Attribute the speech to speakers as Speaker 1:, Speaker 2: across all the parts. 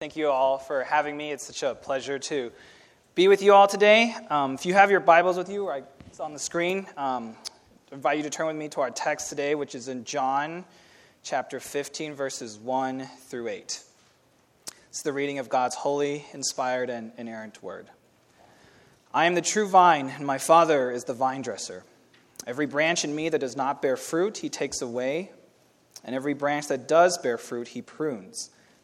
Speaker 1: Thank you all for having me. It's such a pleasure to be with you all today. Um, if you have your Bibles with you, or it's on the screen, um, I invite you to turn with me to our text today, which is in John chapter 15, verses 1 through 8. It's the reading of God's holy, inspired, and inerrant word. I am the true vine, and my Father is the vine dresser. Every branch in me that does not bear fruit, he takes away, and every branch that does bear fruit, he prunes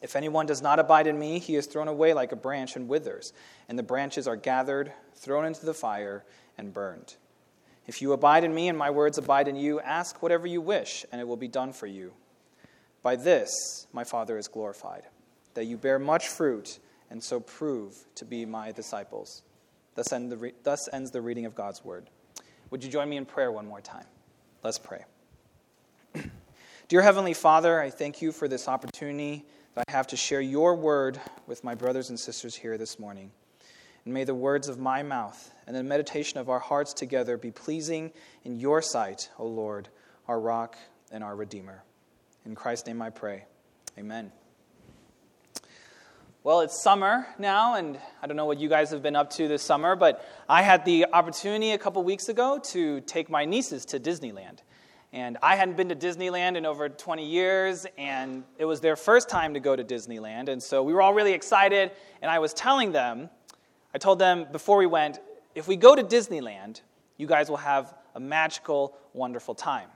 Speaker 1: If anyone does not abide in me, he is thrown away like a branch and withers, and the branches are gathered, thrown into the fire, and burned. If you abide in me and my words abide in you, ask whatever you wish, and it will be done for you. By this my Father is glorified, that you bear much fruit, and so prove to be my disciples. Thus, end re- thus ends the reading of God's word. Would you join me in prayer one more time? Let's pray. Dear Heavenly Father, I thank you for this opportunity I have to share your word with my brothers and sisters here this morning. And may the words of my mouth and the meditation of our hearts together be pleasing in your sight, O Lord, our rock and our Redeemer. In Christ's name I pray. Amen. Well, it's summer now, and I don't know what you guys have been up to this summer, but I had the opportunity a couple weeks ago to take my nieces to Disneyland. And I hadn't been to Disneyland in over 20 years, and it was their first time to go to Disneyland. And so we were all really excited, and I was telling them, I told them before we went, if we go to Disneyland, you guys will have a magical, wonderful time.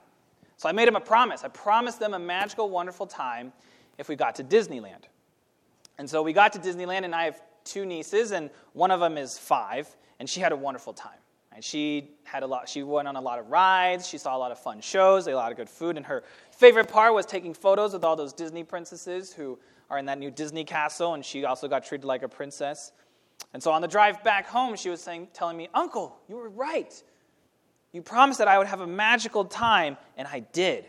Speaker 1: So I made them a promise. I promised them a magical, wonderful time if we got to Disneyland. And so we got to Disneyland, and I have two nieces, and one of them is five, and she had a wonderful time. And she had a lot. She went on a lot of rides. She saw a lot of fun shows, a lot of good food. And her favorite part was taking photos with all those Disney princesses who are in that new Disney castle. And she also got treated like a princess. And so on the drive back home, she was saying, telling me, "Uncle, you were right. You promised that I would have a magical time, and I did."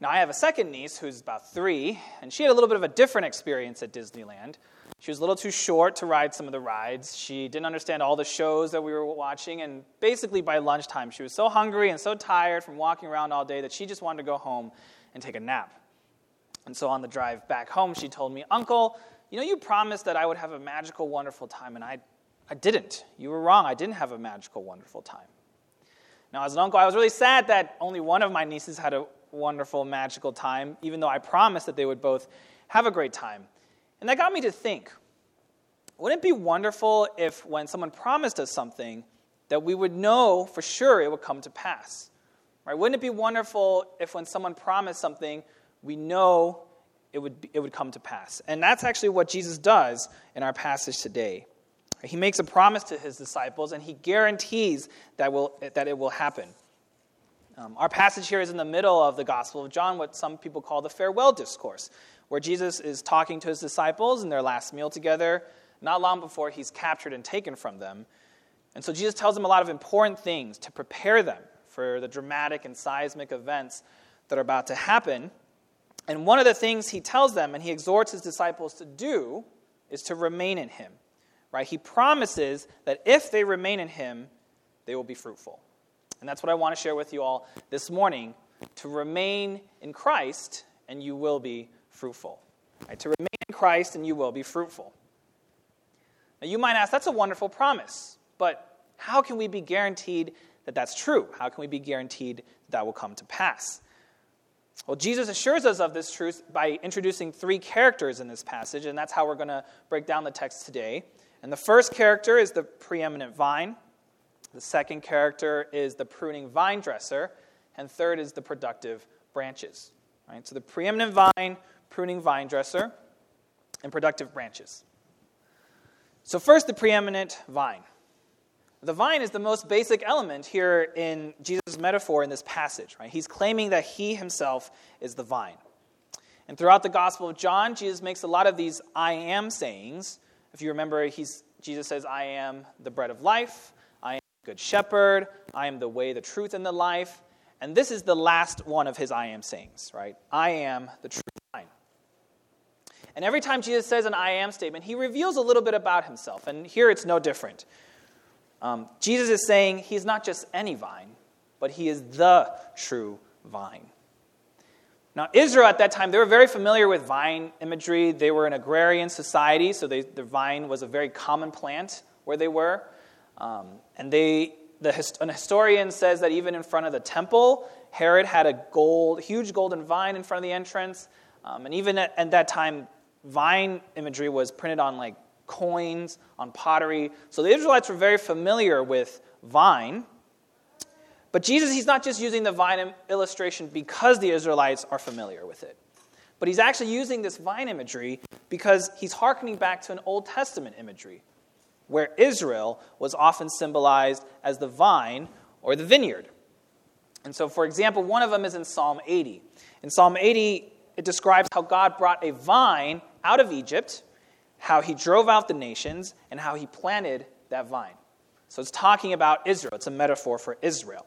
Speaker 1: Now I have a second niece who's about three, and she had a little bit of a different experience at Disneyland. She was a little too short to ride some of the rides. She didn't understand all the shows that we were watching. And basically, by lunchtime, she was so hungry and so tired from walking around all day that she just wanted to go home and take a nap. And so on the drive back home, she told me, Uncle, you know, you promised that I would have a magical, wonderful time, and I, I didn't. You were wrong. I didn't have a magical, wonderful time. Now, as an uncle, I was really sad that only one of my nieces had a wonderful, magical time, even though I promised that they would both have a great time. And that got me to think wouldn't it be wonderful if, when someone promised us something, that we would know for sure it would come to pass? Right? Wouldn't it be wonderful if, when someone promised something, we know it would, be, it would come to pass? And that's actually what Jesus does in our passage today. He makes a promise to his disciples, and he guarantees that, will, that it will happen. Um, our passage here is in the middle of the Gospel of John, what some people call the farewell discourse where Jesus is talking to his disciples in their last meal together, not long before he's captured and taken from them. And so Jesus tells them a lot of important things to prepare them for the dramatic and seismic events that are about to happen. And one of the things he tells them and he exhorts his disciples to do is to remain in him. Right? He promises that if they remain in him, they will be fruitful. And that's what I want to share with you all this morning to remain in Christ and you will be fruitful. Right? To remain in Christ and you will be fruitful. Now, you might ask, that's a wonderful promise, but how can we be guaranteed that that's true? How can we be guaranteed that, that will come to pass? Well, Jesus assures us of this truth by introducing three characters in this passage, and that's how we're going to break down the text today. And the first character is the preeminent vine, the second character is the pruning vine dresser, and third is the productive branches. Right? So the preeminent vine, pruning vine dresser, and productive branches. So, first, the preeminent vine. The vine is the most basic element here in Jesus' metaphor in this passage. Right? He's claiming that he himself is the vine. And throughout the Gospel of John, Jesus makes a lot of these I am sayings. If you remember, he's, Jesus says, I am the bread of life, good shepherd. I am the way, the truth, and the life. And this is the last one of his I am sayings, right? I am the true vine. And every time Jesus says an I am statement, he reveals a little bit about himself. And here it's no different. Um, Jesus is saying he's not just any vine, but he is the true vine. Now, Israel at that time, they were very familiar with vine imagery. They were an agrarian society, so they, the vine was a very common plant where they were. Um, and they, the, an historian says that even in front of the temple, Herod had a gold, huge golden vine in front of the entrance. Um, and even at, at that time, vine imagery was printed on like coins, on pottery. So the Israelites were very familiar with vine. But Jesus, he's not just using the vine illustration because the Israelites are familiar with it. But he's actually using this vine imagery because he's hearkening back to an Old Testament imagery where Israel was often symbolized as the vine or the vineyard. And so, for example, one of them is in Psalm 80. In Psalm 80, it describes how God brought a vine out of Egypt, how he drove out the nations, and how he planted that vine. So it's talking about Israel. It's a metaphor for Israel.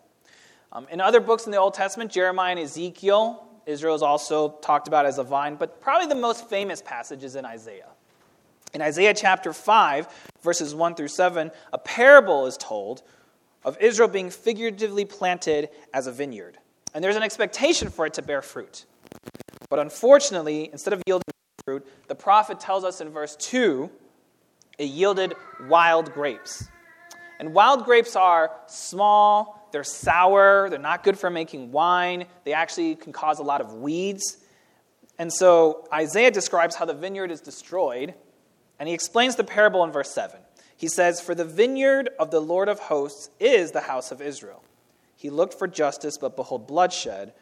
Speaker 1: Um, in other books in the Old Testament, Jeremiah and Ezekiel, Israel is also talked about as a vine, but probably the most famous passage is in Isaiah. In Isaiah chapter 5, verses 1 through 7, a parable is told of Israel being figuratively planted as a vineyard. And there's an expectation for it to bear fruit. But unfortunately, instead of yielding fruit, the prophet tells us in verse 2 it yielded wild grapes. And wild grapes are small, they're sour, they're not good for making wine, they actually can cause a lot of weeds. And so Isaiah describes how the vineyard is destroyed, and he explains the parable in verse 7. He says, For the vineyard of the Lord of hosts is the house of Israel. He looked for justice, but behold, bloodshed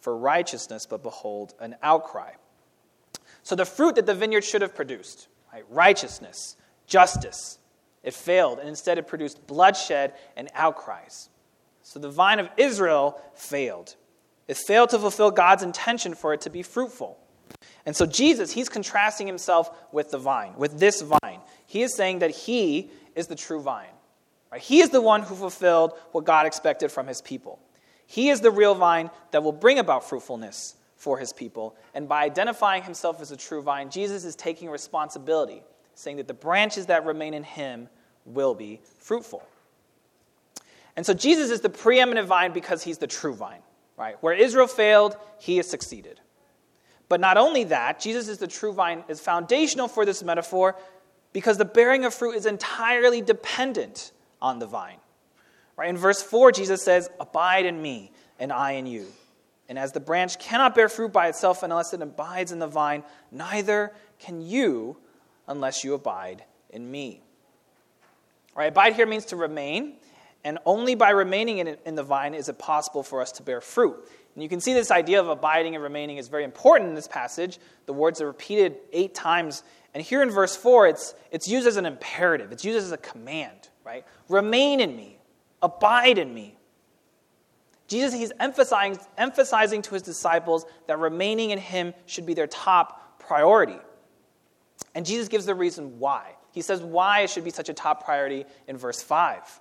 Speaker 1: for righteousness, but behold, an outcry. So the fruit that the vineyard should have produced, right, righteousness, justice, it failed, and instead it produced bloodshed and outcries. So the vine of Israel failed. It failed to fulfill God's intention for it to be fruitful. And so Jesus, he's contrasting himself with the vine, with this vine. He is saying that he is the true vine. Right? He is the one who fulfilled what God expected from his people. He is the real vine that will bring about fruitfulness for his people. And by identifying himself as a true vine, Jesus is taking responsibility, saying that the branches that remain in him will be fruitful. And so Jesus is the preeminent vine because he's the true vine, right? Where Israel failed, he has succeeded. But not only that, Jesus is the true vine is foundational for this metaphor because the bearing of fruit is entirely dependent on the vine. Right? In verse 4, Jesus says, Abide in me, and I in you. And as the branch cannot bear fruit by itself unless it abides in the vine, neither can you unless you abide in me. Right? Abide here means to remain, and only by remaining in, in the vine is it possible for us to bear fruit. And you can see this idea of abiding and remaining is very important in this passage. The words are repeated eight times. And here in verse 4, it's, it's used as an imperative, it's used as a command, right? Remain in me, Abide in me. Jesus, he's emphasizing, emphasizing to his disciples that remaining in him should be their top priority. And Jesus gives the reason why. He says why it should be such a top priority in verse 5.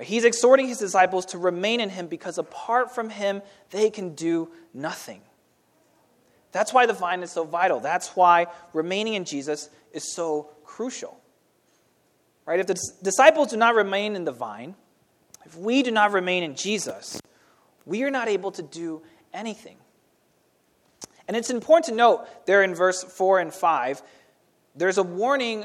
Speaker 1: He's exhorting his disciples to remain in him because apart from him, they can do nothing. That's why the vine is so vital. That's why remaining in Jesus is so crucial. Right? If the disciples do not remain in the vine, if we do not remain in Jesus, we are not able to do anything. And it's important to note there in verse 4 and 5, there's a warning.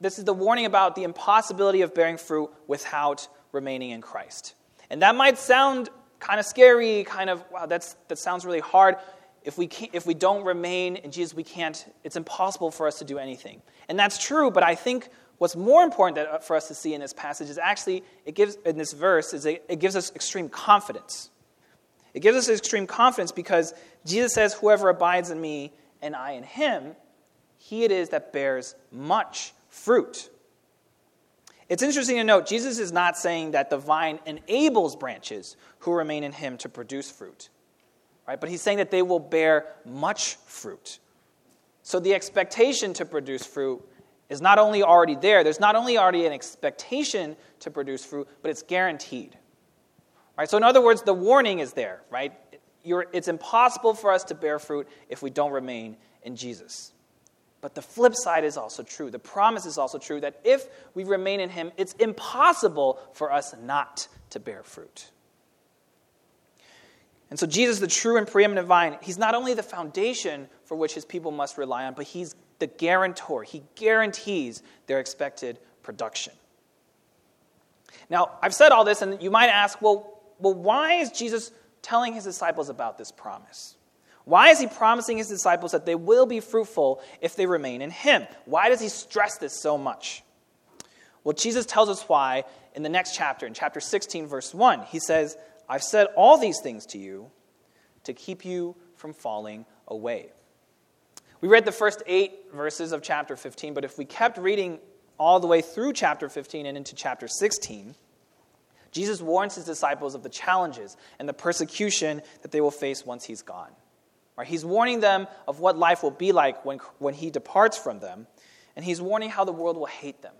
Speaker 1: This is the warning about the impossibility of bearing fruit without remaining in Christ. And that might sound kind of scary, kind of, wow, that's, that sounds really hard. If we, if we don't remain in Jesus, we can't, it's impossible for us to do anything. And that's true, but I think What's more important uh, for us to see in this passage is actually, it gives, in this verse, is it, it gives us extreme confidence. It gives us extreme confidence because Jesus says, Whoever abides in me and I in him, he it is that bears much fruit. It's interesting to note, Jesus is not saying that the vine enables branches who remain in him to produce fruit, right? But he's saying that they will bear much fruit. So the expectation to produce fruit is not only already there, there's not only already an expectation to produce fruit, but it's guaranteed. Right? So, in other words, the warning is there, right? You're, it's impossible for us to bear fruit if we don't remain in Jesus. But the flip side is also true. The promise is also true that if we remain in Him, it's impossible for us not to bear fruit. And so, Jesus, the true and preeminent vine, He's not only the foundation for which His people must rely on, but He's the guarantor. He guarantees their expected production. Now, I've said all this, and you might ask, well, well why is Jesus telling His disciples about this promise? Why is he promising his disciples that they will be fruitful if they remain in him? Why does he stress this so much? Well, Jesus tells us why in the next chapter, in chapter 16, verse 1. He says, I've said all these things to you to keep you from falling away. We read the first eight verses of chapter 15, but if we kept reading all the way through chapter 15 and into chapter 16, Jesus warns his disciples of the challenges and the persecution that they will face once he's gone. Right? He's warning them of what life will be like when, when he departs from them, and he's warning how the world will hate them,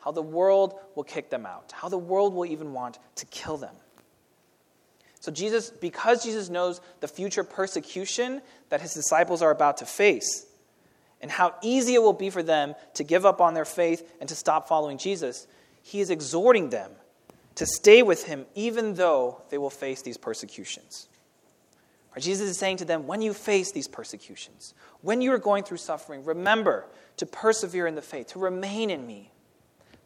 Speaker 1: how the world will kick them out, how the world will even want to kill them. So, Jesus, because Jesus knows the future persecution that his disciples are about to face, and how easy it will be for them to give up on their faith and to stop following Jesus, he is exhorting them to stay with him even though they will face these persecutions. Jesus is saying to them, when you face these persecutions, when you are going through suffering, remember to persevere in the faith, to remain in me.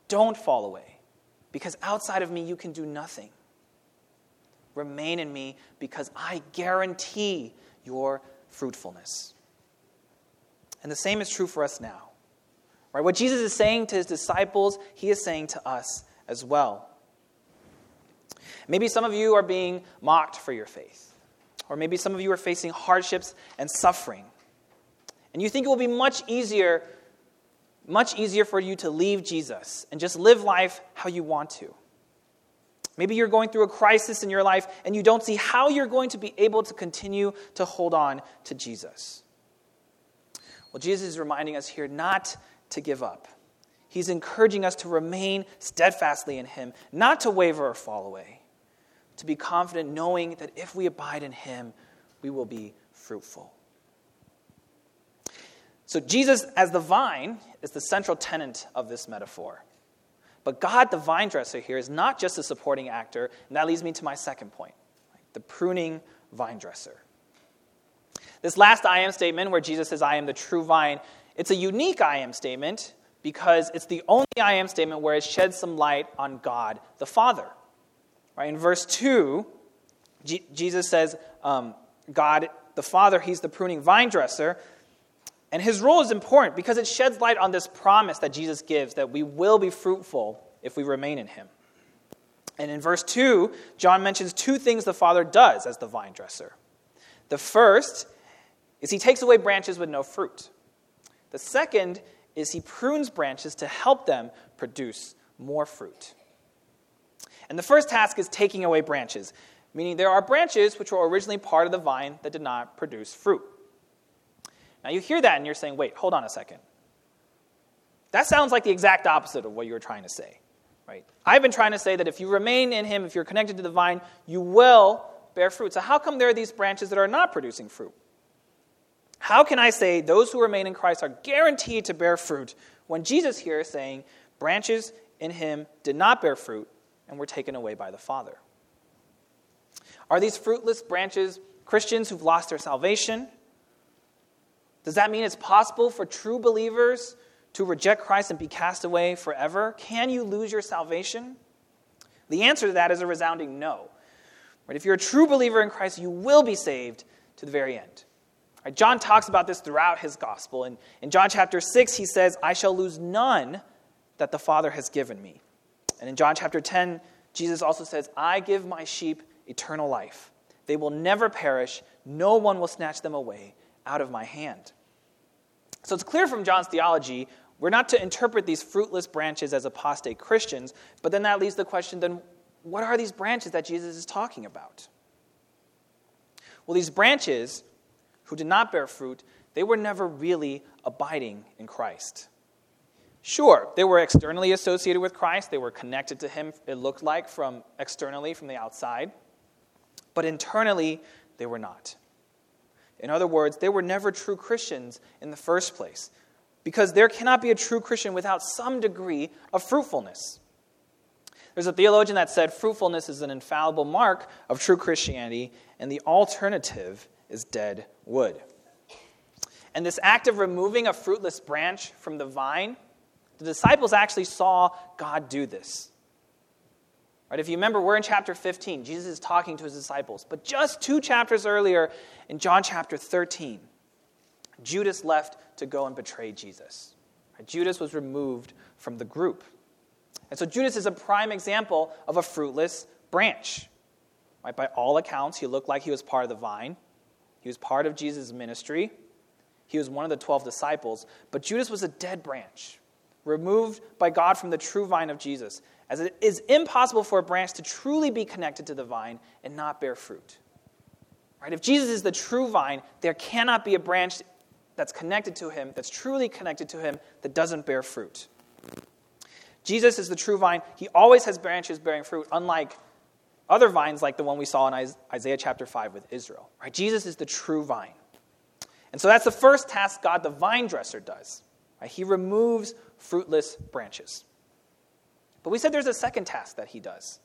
Speaker 1: Don't fall away, because outside of me you can do nothing. Remain in me, because I guarantee your fruitfulness. And the same is true for us now. Right? What Jesus is saying to his disciples, he is saying to us as well. Maybe some of you are being mocked for your faith. Or maybe some of you are facing hardships and suffering. And you think it will be much easier, much easier for you to leave Jesus and just live life how you want to. Maybe you're going through a crisis in your life and you don't see how you're going to be able to continue to hold on to Jesus. Well, Jesus is reminding us here not to give up. He's encouraging us to remain steadfastly in Him, not to waver or fall away to be confident knowing that if we abide in Him, we will be fruitful. So, Jesus as the vine is the central tenet of this metaphor. But God, the vine dresser, here is not just a supporting actor, and that leads me to my second point the pruning vine dresser. This last I am statement, where Jesus says, I am the true vine, it's a unique I am statement because it's the only I am statement where it sheds some light on God the Father. Right? In verse 2, G- Jesus says, um, God the Father, He's the pruning vine dresser. And His role is important because it sheds light on this promise that Jesus gives that we will be fruitful if we remain in Him. And in verse 2, John mentions two things the Father does as the vine dresser. The first is He takes away branches with no fruit. The second is He prunes branches to help them produce more fruit. And the first task is taking away branches, meaning there are branches which were originally part of the vine that did not produce fruit. Now you hear that and you're saying, wait, hold on a second. That sounds like the exact opposite of what you were trying to say. Right? I've been trying to say that if you remain in him, if you're connected to the vine, you will bear fruit. So how come there are these branches that are not producing fruit? How can I say those who remain in Christ are guaranteed to bear fruit when Jesus here is saying branches in him did not bear fruit and were taken away by the Father. Are these fruitless branches Christians who've lost their salvation? Does that mean it's possible for true believers to reject Christ and be cast away forever? Can you lose your salvation? The answer to that is a resounding no. Right? If you're a true believer in Christ, you will be saved to the very end. Right? John talks about this throughout his gospel. And in John chapter 6, he says, I shall lose none that the Father has given me. And in John chapter 10, Jesus also says, I give my sheep eternal life. They will never perish, no one will snatch them away out of my hand. So it's clear from John's theology, we're not to interpret these fruitless branches as apostate Christians, but then that leaves the question then, what are these branches that Jesus is talking about? Well, these branches who did not bear fruit, they were never really abiding in Christ. Sure, they were externally associated with Christ. They were connected to him, it looked like, from externally, from the outside. But internally, they were not. In other words, they were never true Christians in the first place. Because there cannot be a true Christian without some degree of fruitfulness. There's a theologian that said fruitfulness is an infallible mark of true Christianity, and the alternative is dead wood. And this act of removing a fruitless branch from the vine, the disciples actually saw God do this. Right, if you remember, we're in chapter 15. Jesus is talking to his disciples. But just two chapters earlier, in John chapter 13, Judas left to go and betray Jesus. Right, Judas was removed from the group. And so Judas is a prime example of a fruitless branch. Right, by all accounts, he looked like he was part of the vine, he was part of Jesus' ministry, he was one of the 12 disciples. But Judas was a dead branch, removed by God from the true vine of Jesus as it is impossible for a branch to truly be connected to the vine and not bear fruit. Right? If Jesus is the true vine, there cannot be a branch that's connected to him, that's truly connected to him, that doesn't bear fruit. Jesus is the true vine. He always has branches bearing fruit, unlike other vines like the one we saw in Isaiah chapter 5 with Israel. Right? Jesus is the true vine. And so that's the first task God, the vine dresser, does. Right? He removes fruitless branches. But we said there's a second task that he does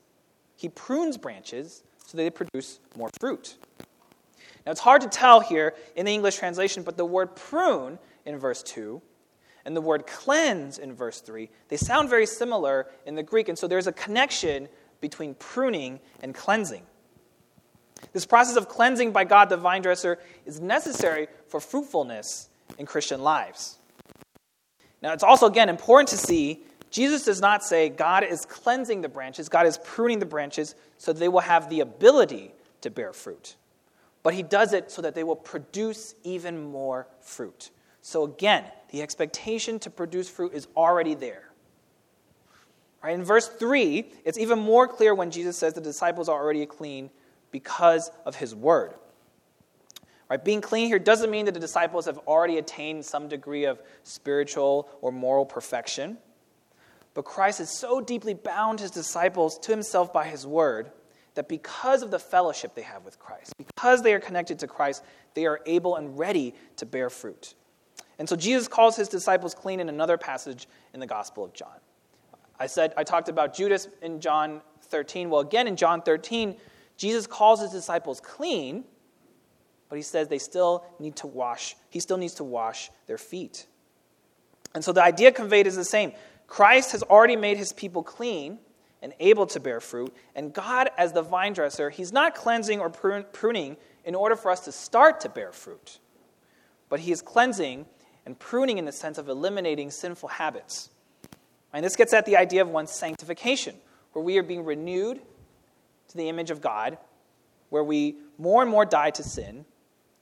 Speaker 1: he prunes branches so they produce more fruit. Now, it's hard to tell here in the English translation, but the word prune in verse 2 and the word cleanse in verse 3, they sound very similar in the Greek, and so there's a connection between pruning and cleansing. This process of cleansing by God the vine dresser is necessary for fruitfulness in Christian lives. Now, it's also, again, important to see Jesus does not say God is cleansing the branches, God is pruning the branches so they will have the ability to bear fruit. But he does it so that they will produce even more fruit. So again, the expectation to produce fruit is already there. Right? In verse 3, it's even more clear when Jesus says the disciples are already clean because of his word. Right? Being clean here doesn't mean that the disciples have already attained some degree of spiritual or moral perfection. But Christ has so deeply bound his disciples to himself by his word that because of the fellowship they have with Christ, because they are connected to Christ, they are able and ready to bear fruit. And so Jesus calls his disciples clean in another passage in the Gospel of John. I said I talked about Judas in John 13. Well, again in John 13, Jesus calls his disciples clean, but he says they still need to wash. He still needs to wash their feet. And so the idea conveyed is the same. Christ has already made his people clean and able to bear fruit, and God, as the vine dresser, he's not cleansing or pruning in order for us to start to bear fruit, but he is cleansing and pruning in the sense of eliminating sinful habits. And this gets at the idea of one's sanctification, where we are being renewed to the image of God, where we more and more die to sin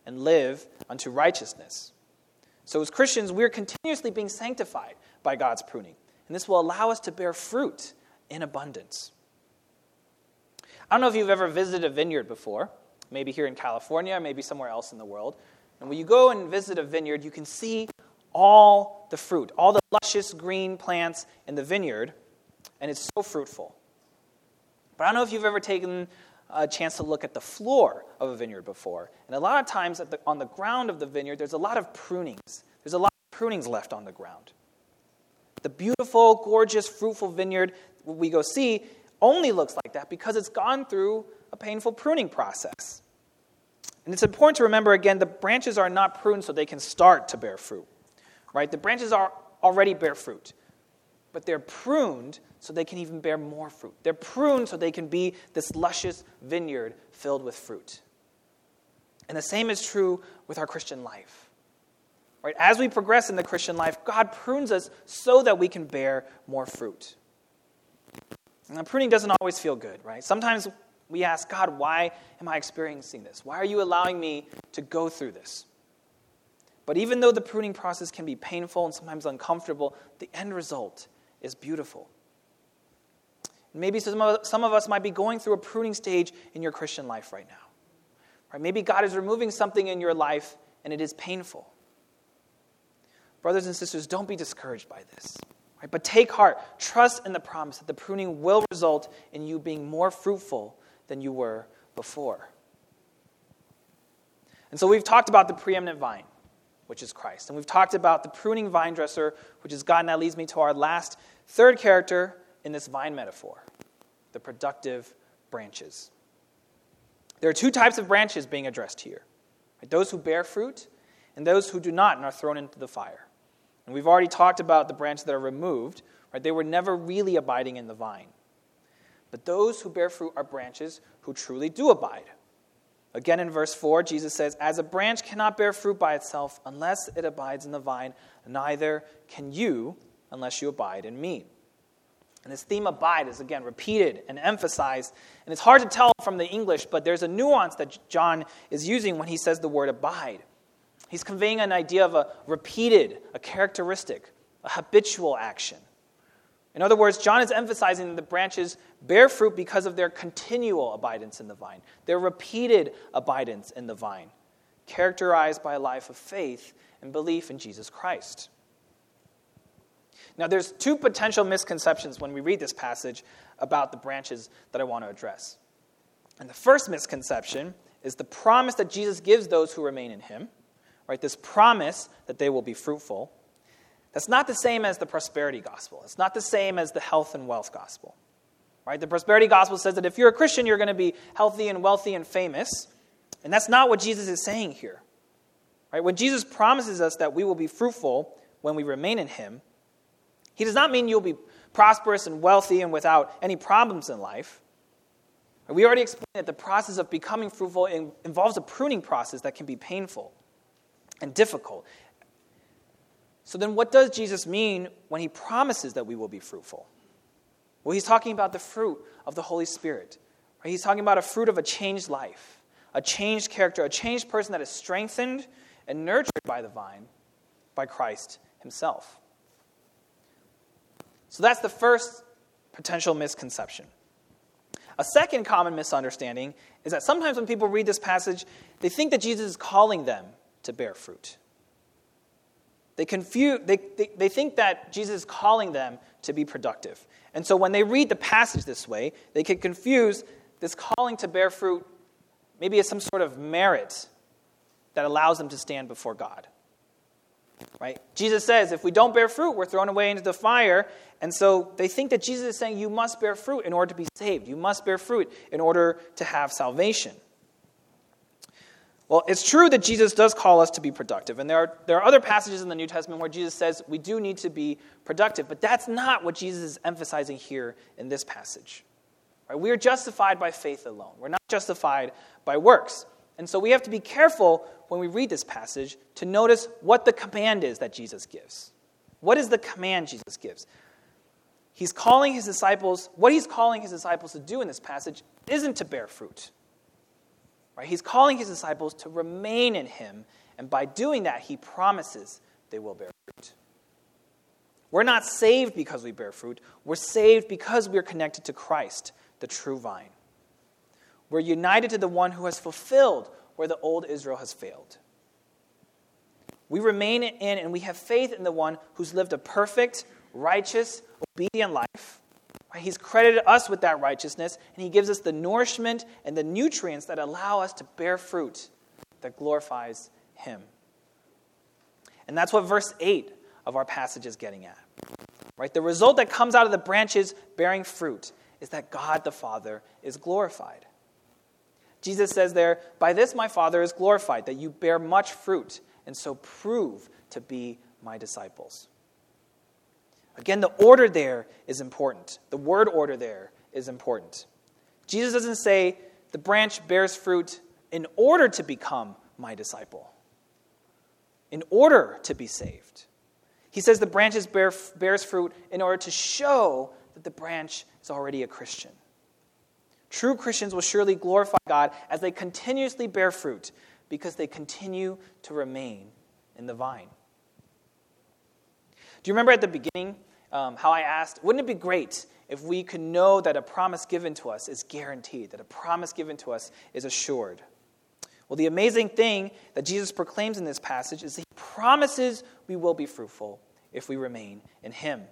Speaker 1: and live unto righteousness. So, as Christians, we are continuously being sanctified by God's pruning. And this will allow us to bear fruit in abundance. I don't know if you've ever visited a vineyard before, maybe here in California, maybe somewhere else in the world. And when you go and visit a vineyard, you can see all the fruit, all the luscious green plants in the vineyard, and it's so fruitful. But I don't know if you've ever taken a chance to look at the floor of a vineyard before. And a lot of times the, on the ground of the vineyard, there's a lot of prunings. There's a lot of prunings left on the ground. The beautiful, gorgeous, fruitful vineyard we go see only looks like that because it's gone through a painful pruning process. And it's important to remember again the branches are not pruned so they can start to bear fruit. Right? The branches are already bear fruit. But they're pruned so they can even bear more fruit. They're pruned so they can be this luscious vineyard filled with fruit. And the same is true with our Christian life. Right? As we progress in the Christian life, God prunes us so that we can bear more fruit. And pruning doesn't always feel good, right? Sometimes we ask God, why am I experiencing this? Why are you allowing me to go through this? But even though the pruning process can be painful and sometimes uncomfortable, the end result is beautiful. Maybe some of, some of us might be going through a pruning stage in your Christian life right now. Right? Maybe God is removing something in your life and it is painful. Brothers and sisters, don't be discouraged by this. Right? But take heart, trust in the promise that the pruning will result in you being more fruitful than you were before. And so we've talked about the preeminent vine, which is Christ. And we've talked about the pruning vine dresser, which is God. And that leads me to our last, third character in this vine metaphor the productive branches. There are two types of branches being addressed here right? those who bear fruit and those who do not and are thrown into the fire. And we've already talked about the branches that are removed, right? They were never really abiding in the vine. But those who bear fruit are branches who truly do abide. Again, in verse 4, Jesus says, As a branch cannot bear fruit by itself unless it abides in the vine, neither can you unless you abide in me. And this theme abide is again repeated and emphasized. And it's hard to tell from the English, but there's a nuance that John is using when he says the word abide. He's conveying an idea of a repeated, a characteristic, a habitual action. In other words, John is emphasizing that the branches bear fruit because of their continual abidance in the vine, their repeated abidance in the vine, characterized by a life of faith and belief in Jesus Christ. Now, there's two potential misconceptions when we read this passage about the branches that I want to address. And the first misconception is the promise that Jesus gives those who remain in him, right? This promise that they will be fruitful. That's not the same as the prosperity gospel. It's not the same as the health and wealth gospel. Right? The prosperity gospel says that if you're a Christian, you're going to be healthy and wealthy and famous. And that's not what Jesus is saying here. Right? When Jesus promises us that we will be fruitful when we remain in him, he does not mean you'll be prosperous and wealthy and without any problems in life. We already explained that the process of becoming fruitful involves a pruning process that can be painful and difficult. So then, what does Jesus mean when he promises that we will be fruitful? Well, he's talking about the fruit of the Holy Spirit. Right? He's talking about a fruit of a changed life, a changed character, a changed person that is strengthened and nurtured by the vine, by Christ himself. So that's the first potential misconception. A second common misunderstanding is that sometimes when people read this passage, they think that Jesus is calling them to bear fruit. They, confuse, they, they, they think that Jesus is calling them to be productive. And so when they read the passage this way, they can confuse this calling to bear fruit maybe as some sort of merit that allows them to stand before God. Right? Jesus says, if we don't bear fruit, we're thrown away into the fire. And so they think that Jesus is saying, you must bear fruit in order to be saved. You must bear fruit in order to have salvation. Well, it's true that Jesus does call us to be productive. And there are, there are other passages in the New Testament where Jesus says we do need to be productive. But that's not what Jesus is emphasizing here in this passage. Right? We are justified by faith alone, we're not justified by works. And so we have to be careful when we read this passage to notice what the command is that Jesus gives. What is the command Jesus gives? He's calling his disciples, what he's calling his disciples to do in this passage isn't to bear fruit. Right? He's calling his disciples to remain in him, and by doing that, he promises they will bear fruit. We're not saved because we bear fruit. We're saved because we're connected to Christ, the true vine. We're united to the one who has fulfilled where the old Israel has failed. We remain in and we have faith in the one who's lived a perfect, righteous, obedient life He's credited us with that righteousness, and He gives us the nourishment and the nutrients that allow us to bear fruit that glorifies Him. And that's what verse 8 of our passage is getting at. Right? The result that comes out of the branches bearing fruit is that God the Father is glorified. Jesus says there, By this my Father is glorified, that you bear much fruit, and so prove to be my disciples. Again, the order there is important. The word order there is important. Jesus doesn't say the branch bears fruit in order to become my disciple, in order to be saved. He says the branches bear, bears fruit in order to show that the branch is already a Christian. True Christians will surely glorify God as they continuously bear fruit because they continue to remain in the vine. Do you remember at the beginning um, how I asked, wouldn't it be great if we could know that a promise given to us is guaranteed, that a promise given to us is assured? Well, the amazing thing that Jesus proclaims in this passage is that he promises we will be fruitful if we remain in him.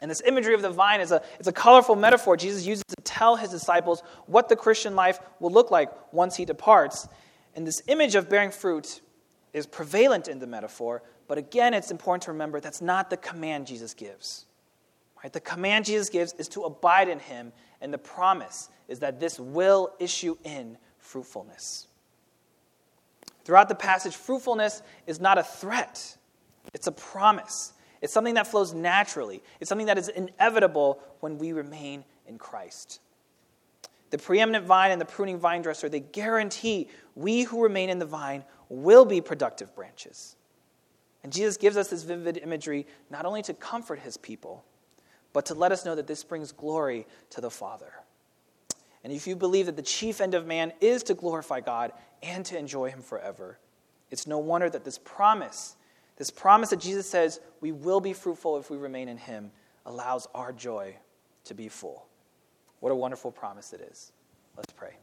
Speaker 1: And this imagery of the vine is a, it's a colorful metaphor Jesus uses to tell his disciples what the Christian life will look like once he departs. And this image of bearing fruit is prevalent in the metaphor, but again, it's important to remember that's not the command Jesus gives. Right? The command Jesus gives is to abide in him, and the promise is that this will issue in fruitfulness. Throughout the passage, fruitfulness is not a threat, it's a promise. It's something that flows naturally, it's something that is inevitable when we remain in Christ. The preeminent vine and the pruning vine dresser, they guarantee we who remain in the vine will be productive branches. And Jesus gives us this vivid imagery not only to comfort his people, but to let us know that this brings glory to the Father. And if you believe that the chief end of man is to glorify God and to enjoy him forever, it's no wonder that this promise this promise that Jesus says we will be fruitful if we remain in Him allows our joy to be full. What a wonderful promise it is. Let's pray.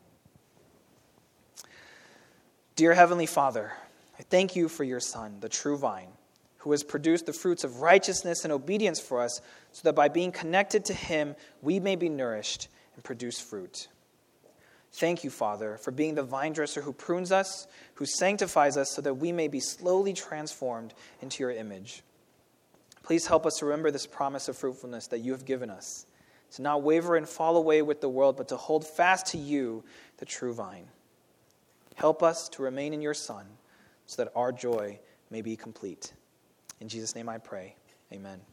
Speaker 1: Dear Heavenly Father, I thank you for your Son, the true vine, who has produced the fruits of righteousness and obedience for us, so that by being connected to Him, we may be nourished and produce fruit. Thank you, Father, for being the vine dresser who prunes us, who sanctifies us so that we may be slowly transformed into your image. Please help us to remember this promise of fruitfulness that you have given us, to not waver and fall away with the world, but to hold fast to you, the true vine. Help us to remain in your Son so that our joy may be complete. In Jesus' name I pray. Amen.